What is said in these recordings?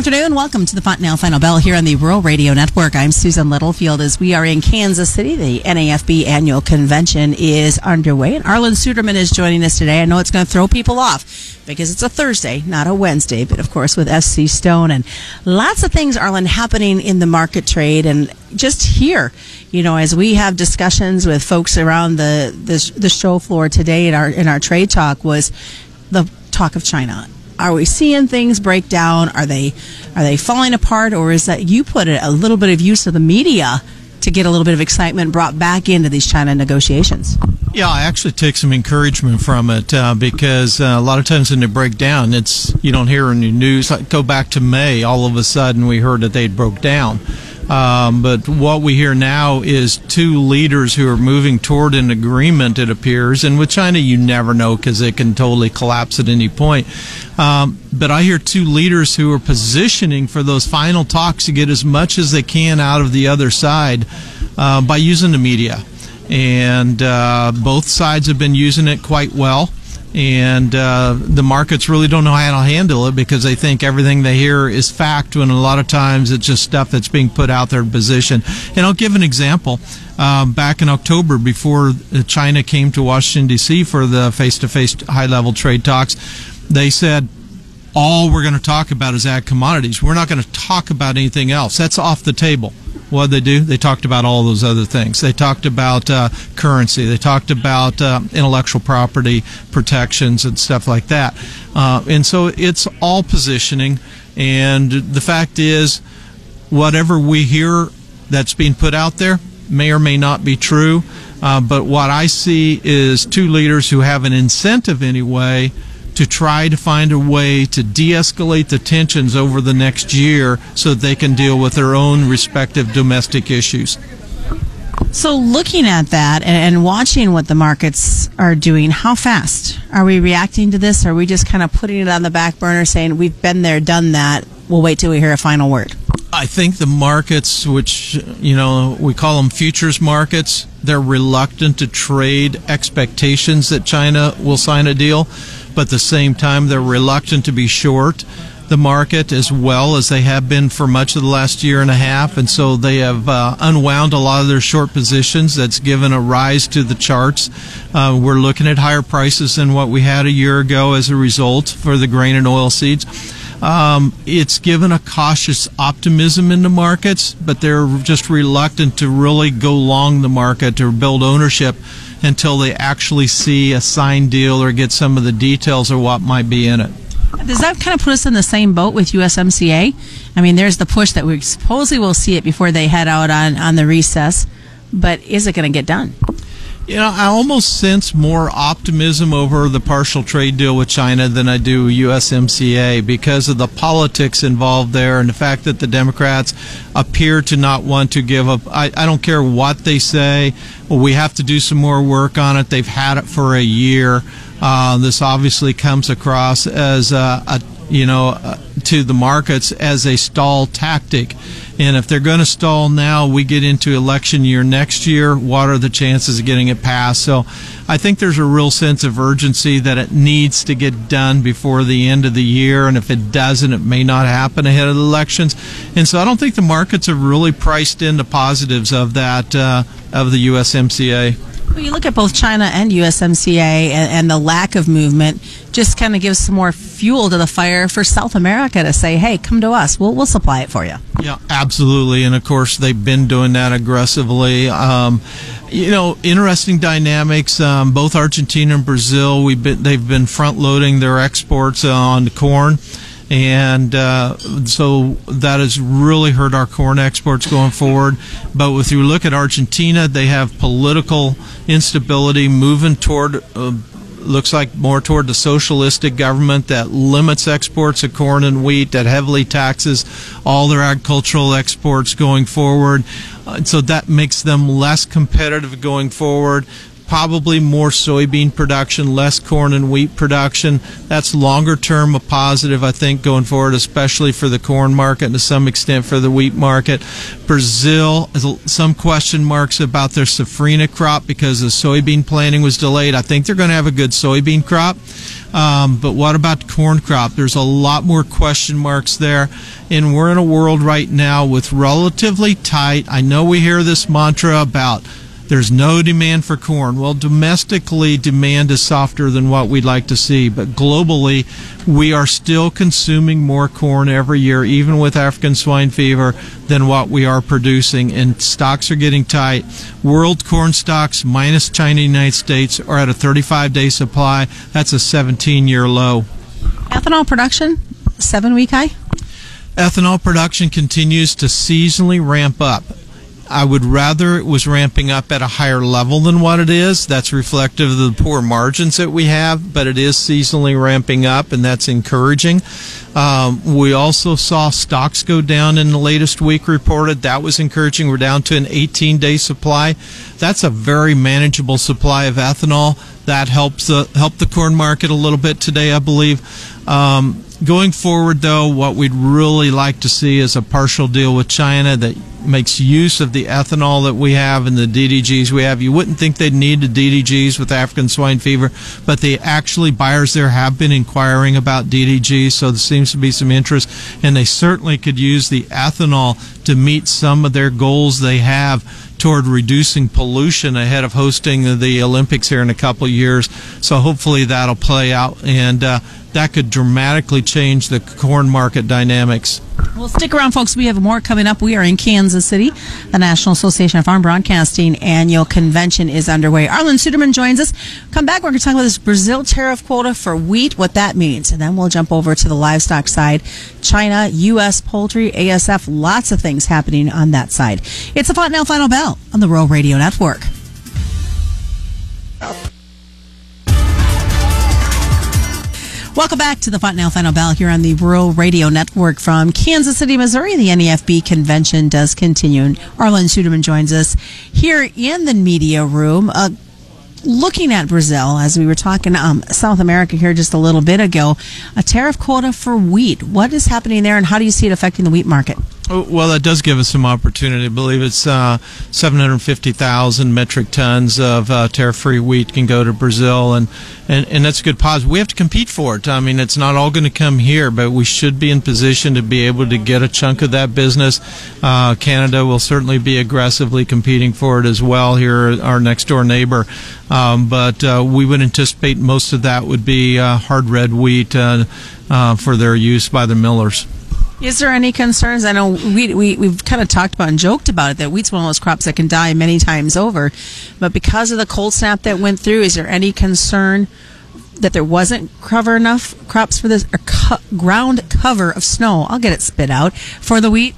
afternoon. Welcome to the Fontanelle Final Bell here on the Rural Radio Network. I'm Susan Littlefield as we are in Kansas City. The NAFB annual convention is underway and Arlan Suderman is joining us today. I know it's going to throw people off because it's a Thursday, not a Wednesday, but of course with FC Stone and lots of things, Arlan, happening in the market trade and just here, you know, as we have discussions with folks around the, the, the show floor today in our, in our trade talk was the talk of China are we seeing things break down? Are they are they falling apart, or is that you put a little bit of use of the media to get a little bit of excitement brought back into these China negotiations? Yeah, I actually take some encouragement from it uh, because uh, a lot of times when they break down, it's you don't hear any news. Like go back to May, all of a sudden we heard that they broke down. Um, but what we hear now is two leaders who are moving toward an agreement, it appears. And with China, you never know because it can totally collapse at any point. Um, but I hear two leaders who are positioning for those final talks to get as much as they can out of the other side uh, by using the media. And uh, both sides have been using it quite well and uh, the markets really don't know how to handle it because they think everything they hear is fact when a lot of times it's just stuff that's being put out there in position. And I'll give an example. Um, back in October, before China came to Washington, D.C. for the face to face high level trade talks, they said, all we're going to talk about is ag commodities. We're not going to talk about anything else. That's off the table. What they do? They talked about all those other things. They talked about uh, currency. They talked about uh, intellectual property protections and stuff like that. Uh, and so it's all positioning. And the fact is, whatever we hear that's being put out there may or may not be true. Uh, but what I see is two leaders who have an incentive anyway to try to find a way to de escalate the tensions over the next year so that they can deal with their own respective domestic issues. So, looking at that and, watching what the markets are doing, how fast are we reacting to this? Are we just kind of putting it on the back burner saying, we've been there, done that, we'll wait till we hear a final word? I think the markets, which, you know, we call them futures markets, they're reluctant to trade expectations that China will sign a deal but at the same time, they're reluctant to be short the market as well as they have been for much of the last year and a half. And so they have uh, unwound a lot of their short positions. That's given a rise to the charts. Uh, we're looking at higher prices than what we had a year ago as a result for the grain and oil seeds. Um, it's given a cautious optimism in the markets, but they're just reluctant to really go long the market or build ownership until they actually see a signed deal or get some of the details of what might be in it. Does that kind of put us in the same boat with USMCA? I mean, there's the push that we supposedly will see it before they head out on, on the recess, but is it going to get done? You know, I almost sense more optimism over the partial trade deal with China than I do USMCA because of the politics involved there and the fact that the Democrats appear to not want to give up. I, I don't care what they say. Well, we have to do some more work on it. They've had it for a year. Uh, this obviously comes across as a, a you know, uh, to the markets as a stall tactic. And if they're going to stall now, we get into election year next year. What are the chances of getting it passed? So I think there's a real sense of urgency that it needs to get done before the end of the year. And if it doesn't, it may not happen ahead of the elections. And so I don't think the markets have really priced in the positives of that, uh, of the USMCA. Well, you look at both China and USMCA and, and the lack of movement just kind of gives some more fuel to the fire for South America to say, hey, come to us. We'll, we'll supply it for you. Yeah, absolutely. And of course, they've been doing that aggressively. Um, you know, interesting dynamics. Um, both Argentina and Brazil, we've been, they've been front loading their exports uh, on corn and uh, so that has really hurt our corn exports going forward. But if you look at Argentina, they have political instability moving toward. Uh, looks like more toward the socialistic government that limits exports of corn and wheat, that heavily taxes all their agricultural exports going forward. Uh, so that makes them less competitive going forward probably more soybean production, less corn and wheat production. That's longer term a positive, I think, going forward, especially for the corn market and to some extent for the wheat market. Brazil, some question marks about their safrinha crop because the soybean planting was delayed. I think they're going to have a good soybean crop. Um, but what about corn crop? There's a lot more question marks there. And we're in a world right now with relatively tight. I know we hear this mantra about there's no demand for corn. Well, domestically, demand is softer than what we'd like to see, but globally, we are still consuming more corn every year, even with African swine fever, than what we are producing, and stocks are getting tight. World corn stocks, minus China and United States, are at a 35 day supply. That's a 17 year low. Ethanol production, seven week high? Ethanol production continues to seasonally ramp up. I would rather it was ramping up at a higher level than what it is. That's reflective of the poor margins that we have, but it is seasonally ramping up, and that's encouraging. Um, we also saw stocks go down in the latest week reported. That was encouraging. We're down to an 18 day supply. That's a very manageable supply of ethanol. That helps the, help the corn market a little bit today, I believe. Um, going forward, though, what we'd really like to see is a partial deal with China that makes use of the ethanol that we have and the DDGs we have. You wouldn't think they'd need the DDGs with African swine fever, but they actually buyers there have been inquiring about DDGs, so there seems to be some interest, and they certainly could use the ethanol to meet some of their goals they have toward reducing pollution ahead of hosting the Olympics here in a couple years. So hopefully that'll play out, and uh, that could dramatically change the corn market dynamics. Well, stick around, folks. We have more coming up. We are in Kansas City. The National Association of Farm Broadcasting annual convention is underway. Arlan Suderman joins us. Come back. We're going to talk about this Brazil tariff quota for wheat, what that means. And then we'll jump over to the livestock side. China, U.S. poultry, ASF, lots of things happening on that side. It's the Fontanelle Final Bell on the Rural Radio Network. Welcome back to the Fontanelle Final Bell here on the Rural Radio Network from Kansas City, Missouri. The NAFB convention does continue. And Arlan Suderman joins us here in the media room. Uh, looking at Brazil, as we were talking um, South America here just a little bit ago, a tariff quota for wheat. What is happening there, and how do you see it affecting the wheat market? Oh, well, that does give us some opportunity. I believe it's uh, 750,000 metric tons of uh, tariff-free wheat can go to Brazil, and, and, and that's a good positive. We have to compete for it. I mean, it's not all going to come here, but we should be in position to be able to get a chunk of that business. Uh, Canada will certainly be aggressively competing for it as well here, our next door neighbor. Um, but uh, we would anticipate most of that would be uh, hard red wheat uh, for their use by the millers. Is there any concerns? I know we, we, we've kind of talked about and joked about it that wheat's one of those crops that can die many times over. But because of the cold snap that went through, is there any concern that there wasn't cover enough crops for this, or co- ground cover of snow? I'll get it spit out for the wheat.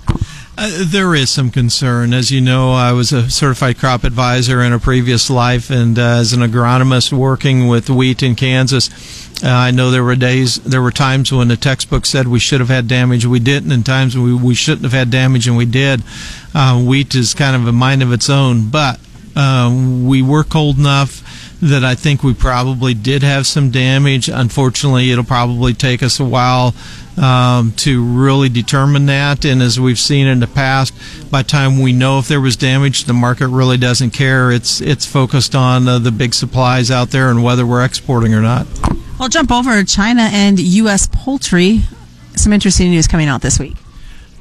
Uh, there is some concern. As you know, I was a certified crop advisor in a previous life, and uh, as an agronomist working with wheat in Kansas, uh, I know there were days, there were times when the textbook said we should have had damage, we didn't, and times we, we shouldn't have had damage, and we did. Uh, wheat is kind of a mind of its own, but uh, we were cold enough that I think we probably did have some damage. Unfortunately, it'll probably take us a while um, to really determine that. And as we've seen in the past, by the time we know if there was damage, the market really doesn't care. It's it's focused on uh, the big supplies out there and whether we're exporting or not. We'll jump over China and U.S. poultry. Some interesting news coming out this week.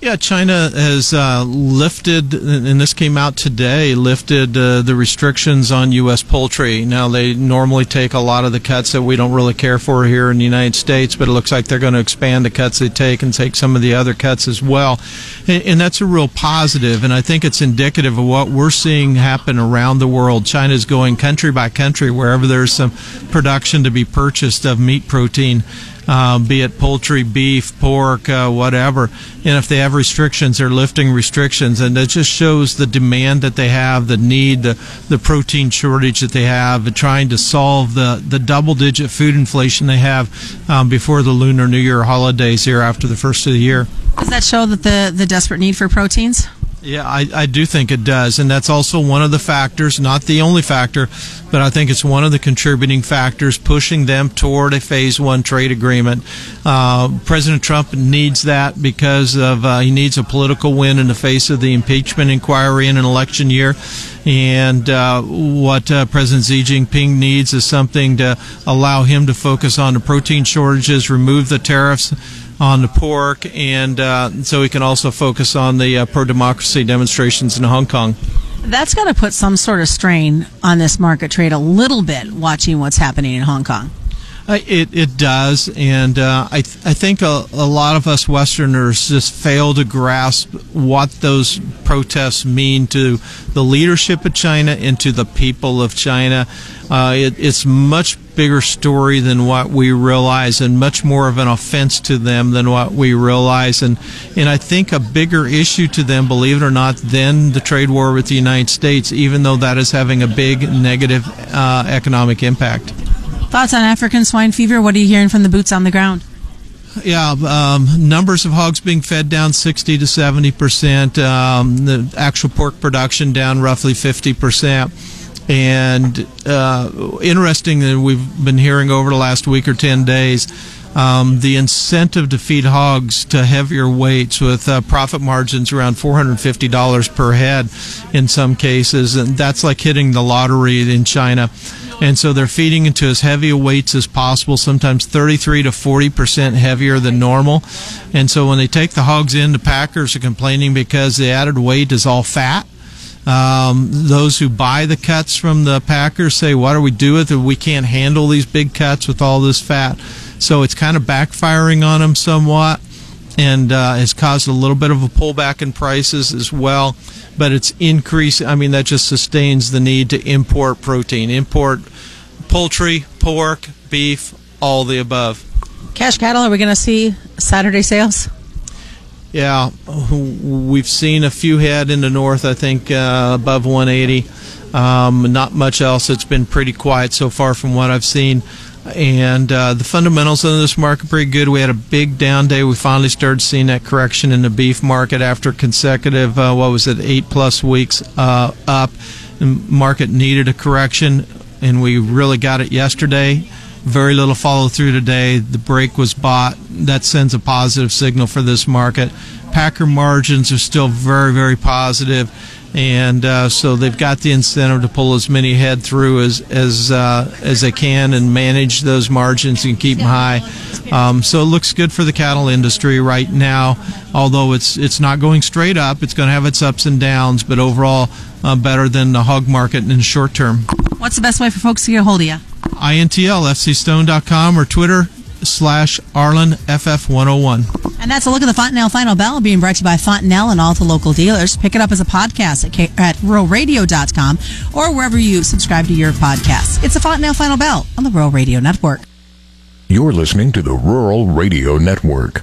Yeah, China has uh, lifted, and this came out today, lifted uh, the restrictions on U.S. poultry. Now, they normally take a lot of the cuts that we don't really care for here in the United States, but it looks like they're going to expand the cuts they take and take some of the other cuts as well. And, and that's a real positive, and I think it's indicative of what we're seeing happen around the world. China is going country by country wherever there's some production to be purchased of meat protein uh, be it poultry, beef, pork, uh, whatever. And if they have restrictions, they're lifting restrictions, and it just shows the demand that they have, the need, the the protein shortage that they have, trying to solve the the double digit food inflation they have um, before the Lunar New Year holidays here after the first of the year. Does that show that the the desperate need for proteins? Yeah, I, I do think it does. And that's also one of the factors, not the only factor, but I think it's one of the contributing factors pushing them toward a phase one trade agreement. Uh, President Trump needs that because of uh, he needs a political win in the face of the impeachment inquiry in an election year. And uh, what uh, President Xi Jinping needs is something to allow him to focus on the protein shortages, remove the tariffs on the pork, and uh, so we can also focus on the uh, pro democracy demonstrations in Hong Kong. That's got to put some sort of strain on this market trade a little bit, watching what's happening in Hong Kong. Uh, it, it does, and uh, I, th- I think a, a lot of us Westerners just fail to grasp what those protests mean to the leadership of China and to the people of China. Uh, it, it's much bigger story than what we realize, and much more of an offense to them than what we realize, and and I think a bigger issue to them, believe it or not, than the trade war with the United States, even though that is having a big negative uh, economic impact. Thoughts on African swine fever? What are you hearing from the boots on the ground? Yeah, um, numbers of hogs being fed down 60 to 70 percent. Um, the actual pork production down roughly 50 percent. And uh, interesting that we've been hearing over the last week or 10 days um, the incentive to feed hogs to heavier weights with uh, profit margins around $450 per head in some cases. And that's like hitting the lottery in China. And so they're feeding into as heavy weights as possible, sometimes 33 to 40% heavier than normal. And so when they take the hogs in, the packers are complaining because the added weight is all fat. Um, those who buy the cuts from the packers say, "What do we do with it? We can't handle these big cuts with all this fat." So it's kind of backfiring on them somewhat, and uh, has caused a little bit of a pullback in prices as well. But it's increasing. I mean, that just sustains the need to import protein, import poultry, pork, beef, all the above. Cash cattle, are we going to see Saturday sales? Yeah, we've seen a few head in the north, I think, uh, above 180. Um, not much else. It's been pretty quiet so far from what I've seen. And uh, the fundamentals of this market are pretty good. We had a big down day. We finally started seeing that correction in the beef market after consecutive, uh, what was it, eight plus weeks uh, up. The market needed a correction, and we really got it yesterday very little follow through today. The break was bought. That sends a positive signal for this market. Packer margins are still very, very positive, and uh, so they've got the incentive to pull as many head through as as uh, as they can and manage those margins and keep them high. Um, so it looks good for the cattle industry right now. Although it's it's not going straight up, it's going to have its ups and downs, but overall uh, better than the hog market in the short term. What's the best way for folks to get a hold of you? INTL, FCStone.com, or Twitter slash Arlan FF101. And that's a look at the Fontanelle Final Bell being brought to you by Fontanelle and all the local dealers. Pick it up as a podcast at, K- at ruralradio.com or wherever you subscribe to your podcasts. It's the Fontanelle Final Bell on the Rural Radio Network. You're listening to the Rural Radio Network.